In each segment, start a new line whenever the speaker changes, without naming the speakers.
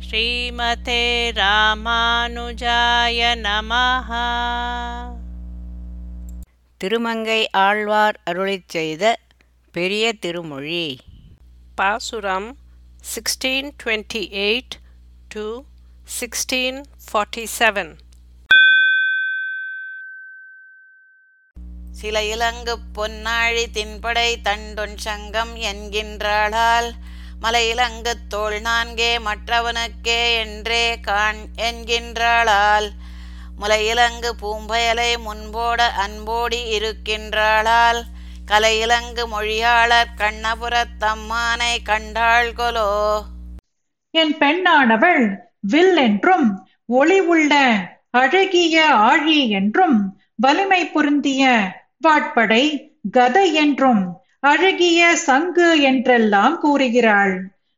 ஸ்ரீமதே ராமானுஜாய நமஹ.
திருமங்கை ஆழ்வார் அருளிச் செய்த பெரிய திருமொழி.
பாசுரம் sixteen twenty eight to sixteen forty seven
சில இலங்கு பொன்னாழி தின்படை தண்டொன் சங்கம் என்கின்றாளால் மலையிலங்கு தோல் நான்கே மற்றவனுக்கே என்றே காண் என்கின்றாளால். முலையிலங்கு பூம்பயலை முன்போட அன்போடி இருக்கின்றாளால். கலையிலங்கு மொழியாளர் கண்ணபுரத் தம்மானை கண்டாள் கொலோ
என் பெண்ணானவள் வில் என்றும் ஒளி உள்ள அழகிய ஆழி என்றும் வலிமை பொருந்திய வாட்படை கதை என்றும் அழகிய சங்கு என்றெல்லாம் கூறுகிறாள்.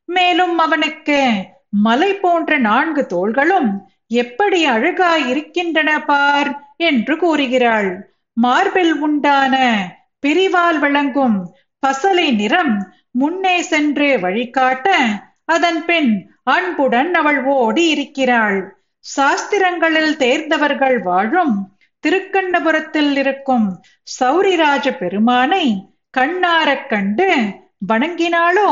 மேலும் அவனுக்கு மலை போன்ற நான்கு தோள்களும் எப்படி அழகாய் இருக்கின்றன பார் என்று கூறுகிறாள். மார்பில் உண்டான பிரிவால் விளங்கும் பசலை நிறம் முன்னே சென்று வழிகாட்ட அதன் பின் அன்புடன் அவள் ஓடி இருக்கிறாள். சாஸ்திரங்களில் தேர்ந்தவர்கள் வாழும் திருக்கண்ணபுரத்தில் இருக்கும் சௌரிராஜ பெருமானை கண்ணாரக் கண்டு வணங்கினாளோ?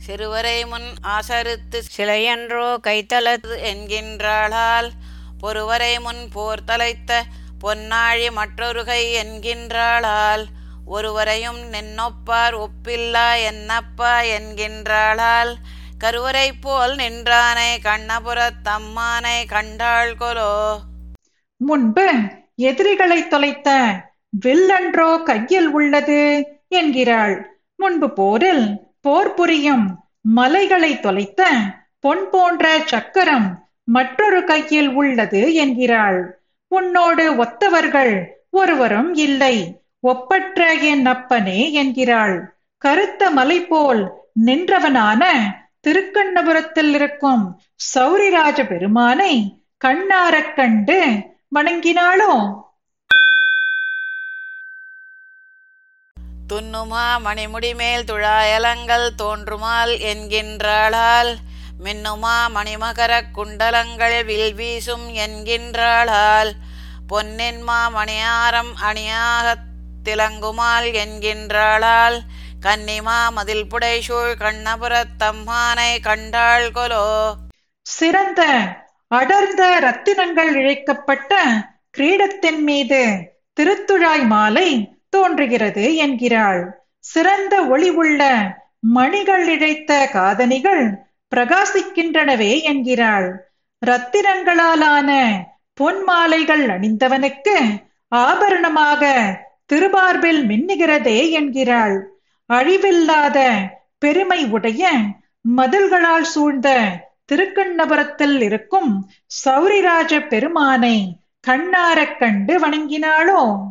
சிறுவரை முன் ஆசரித்து
சிலையன்றோ கைத்தலத்து
என்கின்றாளால் பொறுவரை முன் போர் தலைத்த பொன்னாழி மற்றொருகை என்கின்றாளால் ஒருவரையும் நின்னொப்பார் ஒப்பில்லா என்னப்பா என்கின்றாளால் கருவறை போல் நின்றானை கண்ணபுரத் தம்மானை கண்டாள் கொலோ
முன்பு எதிரிகளை தொலைத்த வில்லன்றோ கையில் உள்ளது என்கிறாள். முன்பு போரில் போர் புரியும் மலைகளை தொலைத்த பொன் போன்ற சக்கரம் மற்றொரு கையில் உள்ளது என்கிறாள். உன்னோடு ஒத்தவர்கள் ஒருவரும் இல்லை. ஒப்பற்ற என் அப்பனே என்கிறாள். கருத்த மலை போல் நின்றவனான திருக்கண்ணபுரத்தில் இருக்கும் சௌரிராஜ பெருமானை கண்ணாரக் கண்டு வணங்கினாளோ
துன்னுமா மணிமுடி மேல் துழாயலங்கள் தோன்றுமால் என்கின்றாளால். மின்னுமா மணிமகரக் குண்டலங்கள் வில் வீசும் என்கின்றாளால். பொன்னின்மா மணியாரம் அணியாகத் திலங்குமால் என்கின்றாளால். கன்னிமா மதில் புடைசூழ் கண்ணபுரத் தம்மானை கண்டாள் கொலோ.
சிறந்த அடர்ந்த ரத்தினங்கள் இழைக்கப்பட்ட கிரீடத்தின் மீது திருத்துழாய் மாலை தோன்றுகிறது என்கிறாள். சிறந்த ஒளி உள்ள மணிகள் இழைத்த காதணிகள் பிரகாசிக்கின்றனவே என்கிறாள். ரத்தினங்களாலான பொன் மாலைகள் அணிந்தவனுக்கு ஆபரணமாக திருபார்பில் மின்னுகிறதே என்கிறாள். அழிவில்லாத பெருமை உடைய மதில்களால் சூழ்ந்த திருக்கண்ணபுரத்தில் இருக்கும் சௌரிராஜ பெருமானை கண்ணாரக் கண்டு வணங்கினாளோ?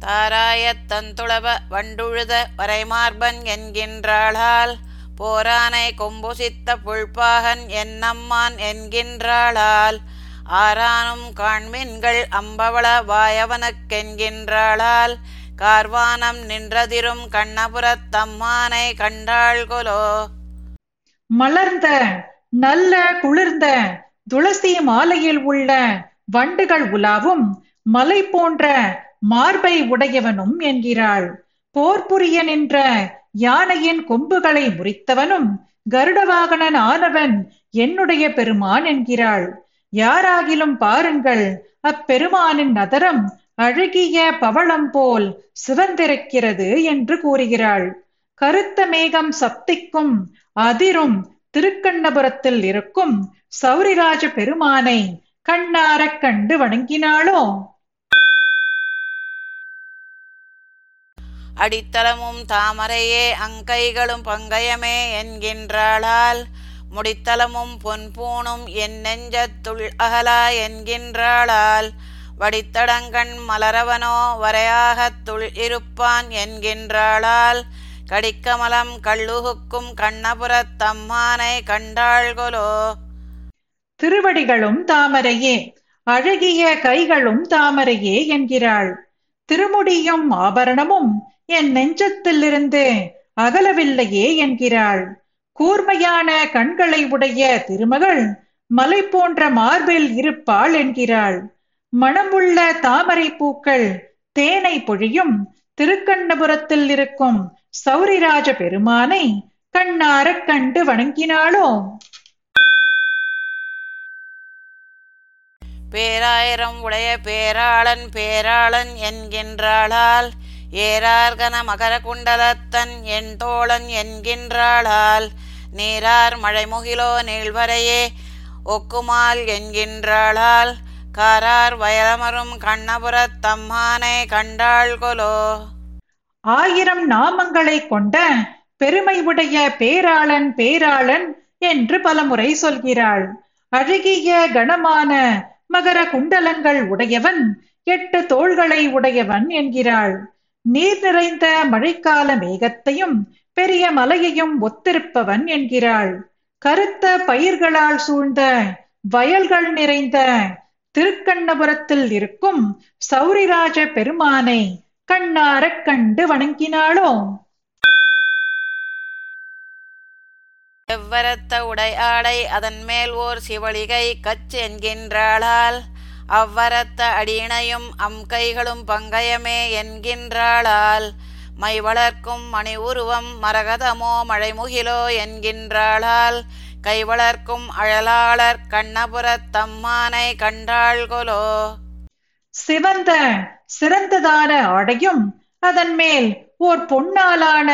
தாராயத் தந்துளவ வண்டுழுத வரைமார்பன் என்கின்றாளால் போரானை கொம்புசித்த புல்பாகன் என்னம்மான் என்கின்றாளால் ஆரானும் காண்மின்கள் அம்பவள வாயவனுக்கென்கின்றாளால் கார்வானம் நின்றதிரும் கண்ணபுரத் தம்மானை கண்டாள் கொலோ
மலர்ந்த நல்ல குளிர்ந்த துளசி மாலையில் உள்ள வண்டுகள் உலாவும் மலை போன்ற மார்பை உடையவனும் என்கிறாள். போர் புரிய நின்ற யானையின் கொம்புகளை முறித்தவனும் கருடவாகனன் ஆனவன் என்னுடைய பெருமான் என்கிறாள். யாராகிலும் பாருங்கள் அப்பெருமானின் நதரம் அழகிய பவளம் போல் சிவந்திருக்கிறது என்று கூறுகிறாள். கருத்த மேகம் சப்திக்கும் அதிரும் திருக்கண்ணபுரத்தில் இருக்கும் சௌரிராஜ பெருமானை கண்ணாரக் கண்டு வணங்கினாளோ?
அடித்தளமும் தாமரையே அங்கைகளும் பங்கயமே என்கின்றாளால் முடித்தளமும் பொன்பூணும் என் நெஞ்சத்துள் அகலா என்கின்றாளால் வடித்தடங்கண் மலரவனோ வரையாகத் துள் இருப்பான் என்கின்றாளால் கடிக்கமலம் கள்ளுகுக்கும் கண்ணபுரத் தம்மானை கண்டாள்கொலோ.
திருவடிகளும் தாமரையே அழகிய கைகளும் தாமரையே என்கிறாள். திருமுடியும் ஆபரணமும் என் நெஞ்சத்திலிருந்து அகலவில்லையே என்கிறாள். கூர்மையான கண்களை உடைய திருமகள் மலை போன்ற மார்பில் இருப்பாள் என்கிறாள். மணமுள்ள தாமரை பூக்கள் தேனை பொழியும் திருக்கண்ணபுரத்தில் இருக்கும் சௌரிராஜ பெருமானை கண்ணாரக் கண்டு வணங்கினாளோ?
பேராயிரம் உடைய பேராளன் பேராளன் என்கின்றாளால் ஏரார்கன மகர குண்டலத்தன் என் தோழன் என்கின்றாளால் நீரார் மழைமுகிலோ நீள்வரையே ஒக்குமால் என்கின்றாளால் காரார் வயலமரும் கண்ணபுரத் தம்மானை கண்டாள் கொலோ.
ஆயிரம் நாமங்களை கொண்ட பெருமை உடைய பேராளன் பேராளன் என்று பலமுறை சொல்கிறாள். அழகிய கனமான மகர குண்டலங்கள் உடையவன் எட்டு தோள்களை உடையவன் என்கிறாள். நீர் நிறைந்த மழைக்கால மேகத்தையும் பெரிய மலையையும் ஒத்திருப்பவன் என்கிறாள். கருத்த பயிர்களால் சூழ்ந்த வயல்கள் நிறைந்த திருக்கண்ணபுரத்தில் இருக்கும் சௌரிராஜ பெருமானை கண்ணாரக் கண்டு வணங்கினாளோ?
எவ்வரத்த உடை ஆடை அதன் மேல் ஓர் சிவளிகை கச் என்கின்றாளால் அவ்வரத்த அடியினையும் அம் கைகளும் பங்கயமே என்கின்றாளால் மை வளர்க்கும் மணி உருவம் மரகதமோ மழைமுகிலோ என்கின்றாளால் கை வளர்க்கும் அழலாளர் கண்ணபுரத் தம்மானை கண்டாள் கொலோ
சிவந்த சிறந்ததான ஆடையும் அதன் மேல் ஓர் பொன்னாலான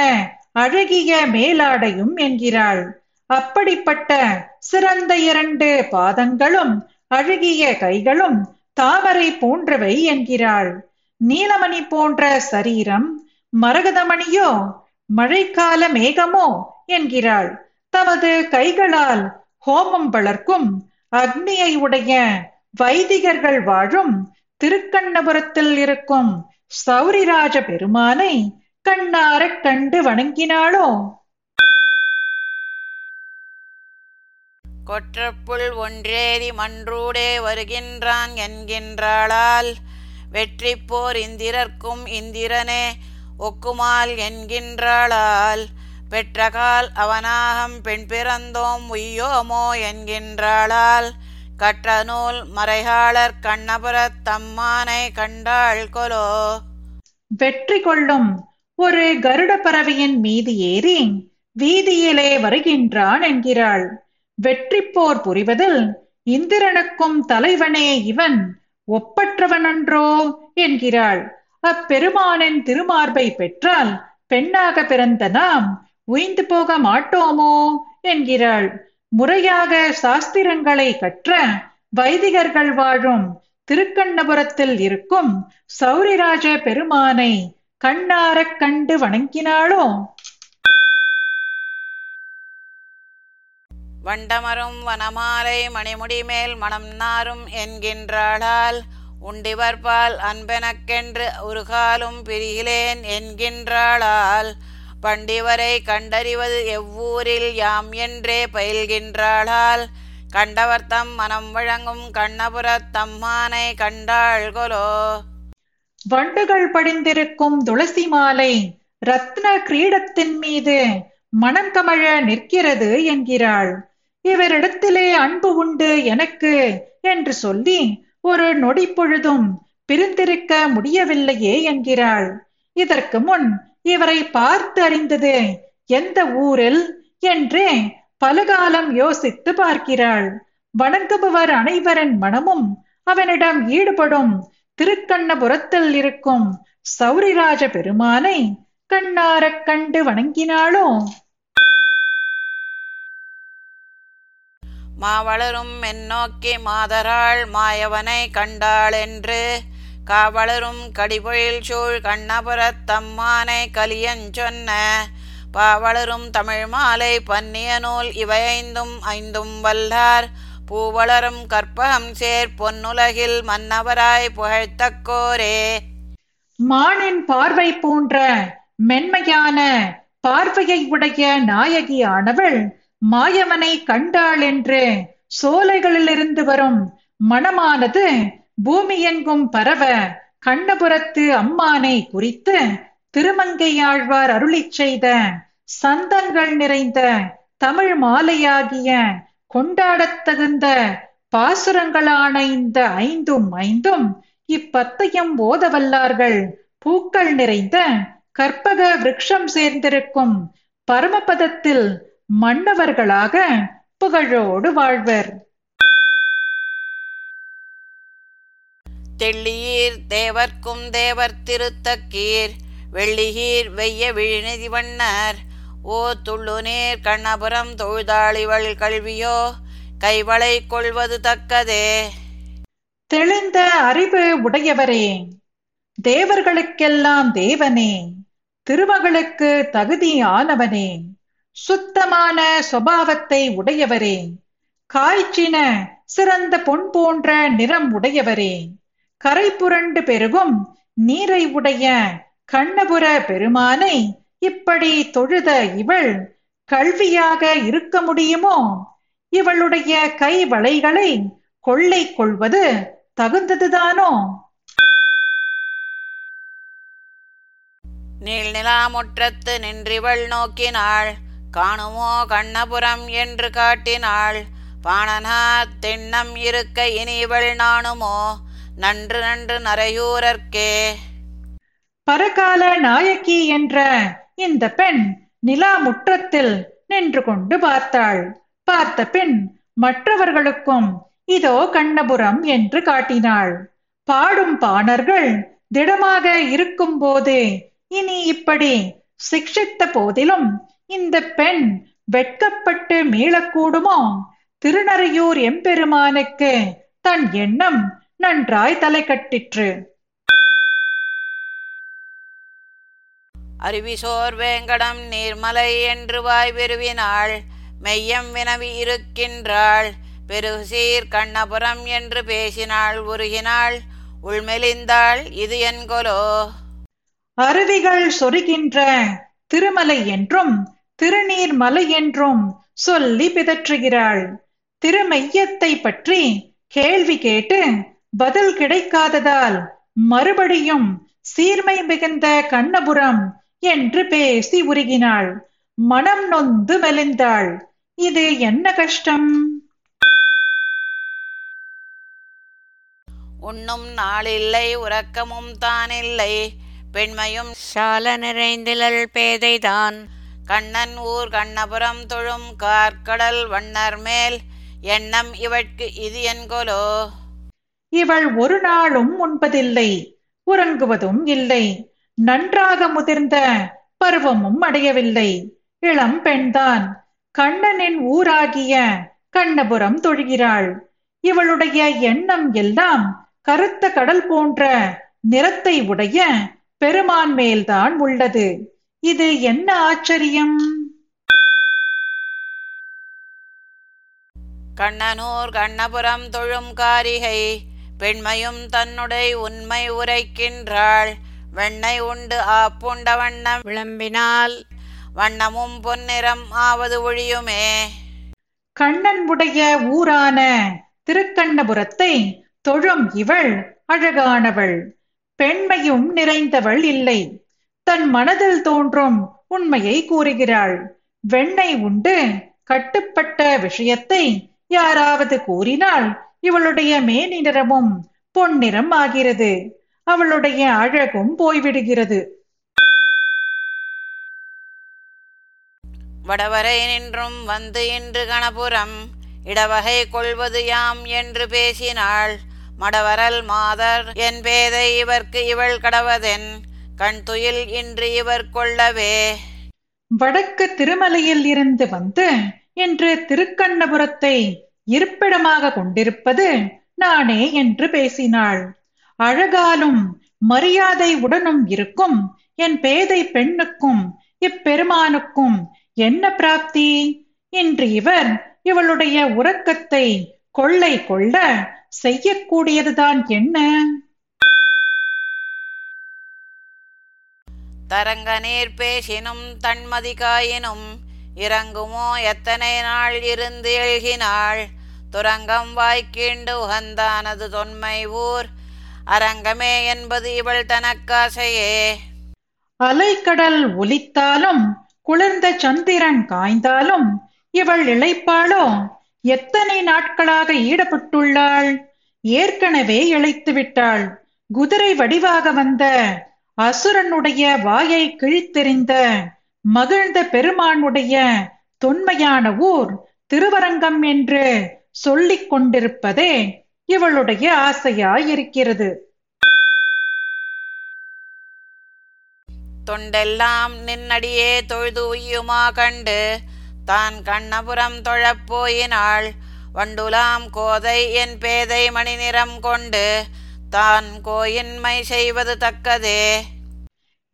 அழகிய மேலாடையும் என்கிறாள். அப்படிப்பட்ட சிறந்த இரண்டு பாதங்களும் அழகிய கைகளும் தாமரை போன்றவை என்கிறாள். நீலமணி போன்ற சரீரம் மரகதமணியோ மழைக்கால மேகமோ என்கிறாள். தமது கைகளால் ஹோமம் வளர்க்கும் அக்னியை உடைய வைதிகர்கள் வாழும் திருக்கண்ணபுரத்தில் இருக்கும் சௌரிராஜ பெருமானை கண்ணாரக் கண்டு வணங்கினாளோ?
கொற்றப்புள் ஒன்றேறி மன்றூடே வருகின்றான் என்கின்றாளால் வெற்றி போர் இந்திரர்க்கும் இந்திரனே ஒக்குமால் என்கின்றாளால் பெற்றகால் அவனாகம் பெண் பிறந்தோம் உய்யோமோ என்கின்றாளால். கற்ற நூல் மறைகாளர் கண்ணபுரத் தம்மானை கண்டாள் கொலோ.
வெற்றி கொள்ளும் ஒரு கருட பறவையின் மீது ஏறி வீதியிலே வருகின்றான் என்கிறாள். வெற்றி போர் புரிவதில் இந்திரனுக்கும் தலைவனே இவன். ஒப்பற்றவனன்றோ என்கிறாள். அப்பெருமானின் திருமார்பை பெற்றால் பெண்ணாக பிறந்த நாம் உய்ந்து போக மாட்டோமோ? என்கிறாள். முறையாக சாஸ்திரங்களை கற்ற வைதிகர்கள் வாழும் திருக்கண்ணபுரத்தில் இருக்கும் சௌரிராஜ பெருமானை கண்ணாரக் கண்டு வணங்கினாளோ?
வண்டமரும் வனமாலை மணிமுடி மேல் மணம் நாரும் என்கின்றாளால் உண்டிவர்பால் அன்பெனக்கென்று உருகாலும் பிரிகிலேன் என்கின்றாளால் பண்டிவரை கண்டறிவது எவ்வூரில் யாம் என்றே பயில்கின்றாளால். கண்டவர்த்தம் மனம் வழங்கும் கண்ணபுரத் தம்மானை கண்டாள் கொலோ
வண்டுகள் படிந்திருக்கும் துளசி மாலை ரத்ன கிரீடத்தின் மீது மனம் கமழ நிற்கிறது என்கிறாள். இவரிடத்திலே அன்பு உண்டு எனக்கு என்று சொல்லி ஒரு நொடி பொழுதும் பிரிந்திருக்க முடியவில்லையே என்கிறாள். இதற்கு முன் இவரை பார்த்து அறிந்தது எந்த ஊரில்? என்றே பலகாலம் யோசித்து பார்க்கிறாள். வணங்குபவர் அனைவரின் மனமும் அவனிடம் ஈடுபடும். திருக்கண்ணபுரத்தில் இருக்கும் சௌரிராஜ பெருமானை கண்ணாரக் கண்டு வணங்கினாளோ?
மாவளரும் மென்னோக்கி மாதராள் மாயவனை கண்டாளென்று காவளரும் கடிபொழில் சூழ் கண்ணபுரத் தம்மானை கலியஞ்சொன்ன பாவளரும் தமிழ் மாலை பன்னிய நூல் இவையைந்தும் ஐந்தும் வல்லார். பூவளரும் கற்பகம் சேர் பொன்னுலகில் மன்னவராய் புகழ்த்தக்கோரே
மானின் பார்வை போன்ற மென்மையான பார்வையை உடைய நாயகியானவள் மாயவனை கண்டாள் என்று சோலைகளிலிருந்து வரும் மனமானது பூமியெங்கும் பரவ கண்ணபுரத்து அம்மானை குறித்து திருமங்கையாழ்வார் அருளிச் செய்த சந்தங்கள் நிறைந்த தமிழ் மாலையாகிய கொண்டாடத் தகுந்த பாசுரங்களான இந்த ஐந்தும் ஐந்தும் இப்பத்தையும் ஓதவல்லார்கள். பூக்கள் நிறைந்த கற்பக விருட்சம் சேர்ந்திருக்கும் பரமபதத்தில் மன்னவர்களாக புகழோடு வாழ்வர்.
தெள்ளியீர் தேவர்க்கும் தேவர் திருத்தக்கீர் வெள்ளியீர் வெய்ய விழிநிதி வண்ணர். ஓ துள்ளுநீர் கண்ணபுரம் தொழுதாளிவள் கல்வியோ கைவளை கொள்வது தக்கதே.
தெளிந்த அறிவு உடையவரே தேவர்களுக்கெல்லாம் தேவனே திருமகளுக்கு தகுதியானவனே. சுத்தமான சுபாவத்தை உடையவரே காய்ச்சின சிறந்த பொன் போன்ற நிறம் உடையவரே. கரை புரண்டு பெருகும் நீரை உடைய கண்ணபுர பெருமானை இப்படி தொழுத இவள் கல்வியாக இருக்க முடியுமோ? இவளுடைய கை வளைகளை கொள்ளை கொள்வது தகுந்ததுதானோ?
நீள்நிலா முற்றத்து நின்றிவள் நோக்கினாள். காணுமோ கண்ணபுரம் என்று காட்டினாள். பாணனா திண்ணம் இருக்க இனிவள் நாணுமோ? நன்று நன்று நரையூரர்க்கே.
பரகால நாயகி என்ற இந்த பெண் நிலா முற்றத்தில் நின்று கொண்டு பார்த்தாள். பார்த்த பின் மற்றவர்களுக்கும் இதோ கண்ணபுரம் என்று காட்டினாள். பாடும் பாணர்கள் திடமாக இருக்கும்போது இனி இப்படி சிக்ஷித்த போதிலும் இந்த பெண் வெட்கப்பட்டு மீளக்கூடுமோ? திருநறையூர் எம்பெருமானுக்கு தன் எண்ணம் நன்றாய் தலை கட்டிற்று.
அருவிசோர் வேங்கடம் நீர்மலை என்று வாய் விருவினாள் மெய்யம் வினவி இருக்கின்றாள் பெருசீர் கண்ணபுரம் என்று பேசினாள் உருகினாள் உள்மெலிந்தாள் இது என்கொலோ?
அருவிகள் சொருகின்ற திருமலை என்றும் திருநீர் மலை என்றும் சொல்லி பிதற்றுகிறாள். திருமெய்யத்தை பற்றி கேள்வி கேட்டு பதில் கிடைக்காததால் மறுபடியும் சீர்மை மிகுந்த கண்ணபுரம் என்று பேசி உருகினாள். மனம் நொந்து மெலிந்தாள். இது என்ன கஷ்டம்?
உண்ணும் நாளில்லை உறக்கமும் தானில்லை. பெண்மையும்
சால நிறைந்திலள் பேதைதான்.
கண்ணன் ஊர் கண்ணபுரம் தொழும் கார்க்கடல் வண்ணர் மேல். எண்ணம் இவட்கு இது என்கொலோ?
இவள் ஒரு நாளும் உண்பதில்லை உறங்குவதும் இல்லை. நன்றாக முதிர்ந்த பருவமும் அடையவில்லை. இளம் பெண்தான் கண்ணனின் ஊராகிய கண்ணபுரம் தொழுகிறாள். இவளுடைய எண்ணம் எல்லாம் கருத்த கடல் போன்ற நிறத்தை உடைய பெருமான் மேல்தான் உள்ளது. இது என்ன ஆச்சரியம்?
கண்ணனூர் கண்ணபுரம் தொழும் காரிகை பெண்மையும் தன்னுடைய உண்மை உரைக்கின்றாள். வெண்ணை உண்டு ஆப்புண்ட வண்ணம்
விளம்பினால்
வண்ணமும் பொன்னிறம் ஆவது ஒழியுமே.
கண்ணன்புடைய ஊரான திருக்கண்ணபுரத்தை தொழும் இவள் அழகானவள். பெண்மையும் நிறைந்தவள் இல்லை. தன் மனதில் தோன்றும் உண்மையை கூறுகிறாள். வெண்ணை உண்டு கட்டுப்பட்ட விஷயத்தை யாராவது கூறினால் இவளுடைய மேனி நிறமும் பொன்னிறம் ஆகிறது. அவளுடைய அழகும் போய்விடுகிறது.
வடவரை நின்றும் வந்து இன்று கணபுரம் இடவகை கொள்வது யாம் என்று பேசினாள். மடவரல் மாதர் என் பேதை இவர்க்கு இவள் கடவதென் கண் துயில் இன்று இவர் கொள்ளவே.
வடக்கு திருமலையில் இருந்து வந்து என்று திருக்கண்ணபுரத்தை இருப்பிடமாக கொண்டிருப்பது நானே என்று பேசினாள். அழகாலும் மரியாதை உடனும் இருக்கும் என் பேதை பெண்ணுக்கும் இப்பெருமானுக்கும் என்ன பிராப்தி? இன்று இவர் இவளுடைய உறக்கத்தை கொள்ளை கொள்ள செய்யக்கூடியதுதான் என்ன?
தரங்க நேர் பேசினும் தன்மதிகாயினும் இறங்குமோ? எத்தனை நாள் இருந்து எழுகினாள்? துரங்கம் வாய்க்கீண்டு உகந்தானது தொன்மை ஊர். அரங்கமே என்பது இவள் தனக்காசையே.
அலைக்கடல் ஒலித்தாலும் குளிர்ந்த சந்திரன் காய்ந்தாலும் இவள் இழைப்பாளோ? எத்தனை நாட்களாக ஈடுபட்டுள்ளாள்? ஏற்கனவே இழைத்து விட்டாள். குதிரை வடிவாக வந்த அசுரனுடைய வாயை கிழித்தெறிந்த மகிழ்ந்த பெருமானுடைய தொன்மையான ஊர் திருவரங்கம் என்று சொல்லிக் கொண்டிருப்பதே இவளுடைய ஆசையாயிருக்கிறது.
தொண்டெல்லாம் நின்னடியே தொழுது உய்யுமா கண்டு தான் கண்ணபுரம் தொழப் போயினாள். வண்டுலாம் கோதை என் பேதை மணி நிறம் கொண்டு தான் கோயின்மை செய்வது தக்கதே.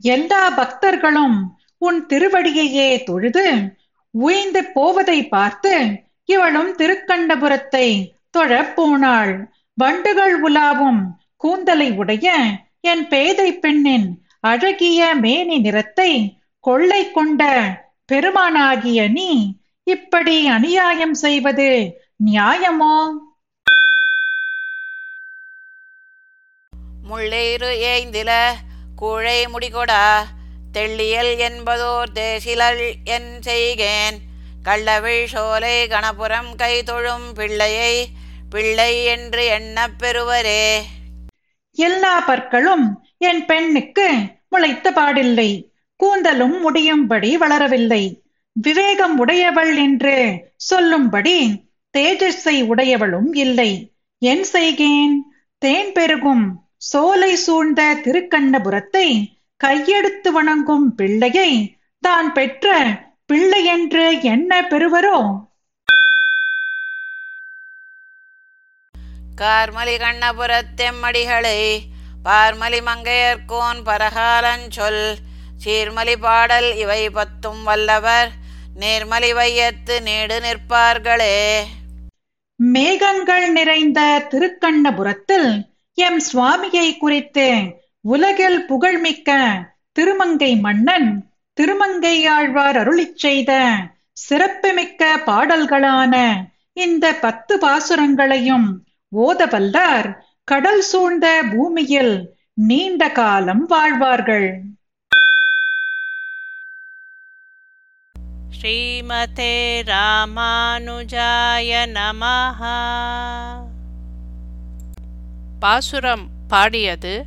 எல்லா பக்தர்களும் உன் திருவடியையே தொழுது உய்ந்து போவதை பார்த்து இவளும் திருக்கண்டபுரத்தை தொழப் போனாள். வண்டுகள் உலாவும் கூந்தலை உடைய என் பேதை பெண்ணின் அழகிய மேனி நிறத்தை கொள்ளை கொண்ட பெருமானாகிய நீ இப்படி அநியாயம் செய்வது நியாயமோ?
முள்ளேறு ஏய்ந்தில குழை முடிகொடா. தெள்ளியல் என்பதோர் தேசிலல் என் செய்கேன். கள்ளவிழ் சோலை கணபுரம் கை தொழும் பிள்ளையை பிள்ளை என்று எண்ணப் பெறுவரே.
எல்லா பற்களும் என் பெண்ணுக்கு முளைத்த பாடில்லை. கூந்தலும் முடியும்படி வளரவில்லை. விவேகம் உடையவள் என்று சொல்லும்படி தேஜஸை உடையவளும் இல்லை. என் செய்கேன் தேன் பெருகும் சோலை சூழ்ந்த திருக்கண்ணபுரத்தை கையெடுத்து வணங்கும் பிள்ளையை தான் பெற்ற பிள்ளை என்று என்ன பெறுவரோ?
கார்மலி கண்ணபுரத்தெம்மடிகளை பார்மலி மங்கையர்கோன் பரகாலஞ்சொல் சீர்மலி பாடல் இவை பத்தும் வல்லவர் நேர்மலி வையத்து நீடு நிற்பார்களே.
மேகங்கள் நிறைந்த திருக்கண்ணபுரத்தில் எம் சுவாமியை குறித்து உலகில் புகழ்மிக்க திருமங்கை மன்னன் திருமங்கை ஆழ்வார் அருளிச் செய்த சிறப்புமிக்க பாடல்களான இந்த பத்து பாசுரங்களையும் ஓதவல்லார் கடல் சூழ்ந்த பூமியில் நீண்ட காலம் வாழ்வார்கள்.
ஸ்ரீமதே ராமானுஜாய நமஹ. பாசுரம் பாடியது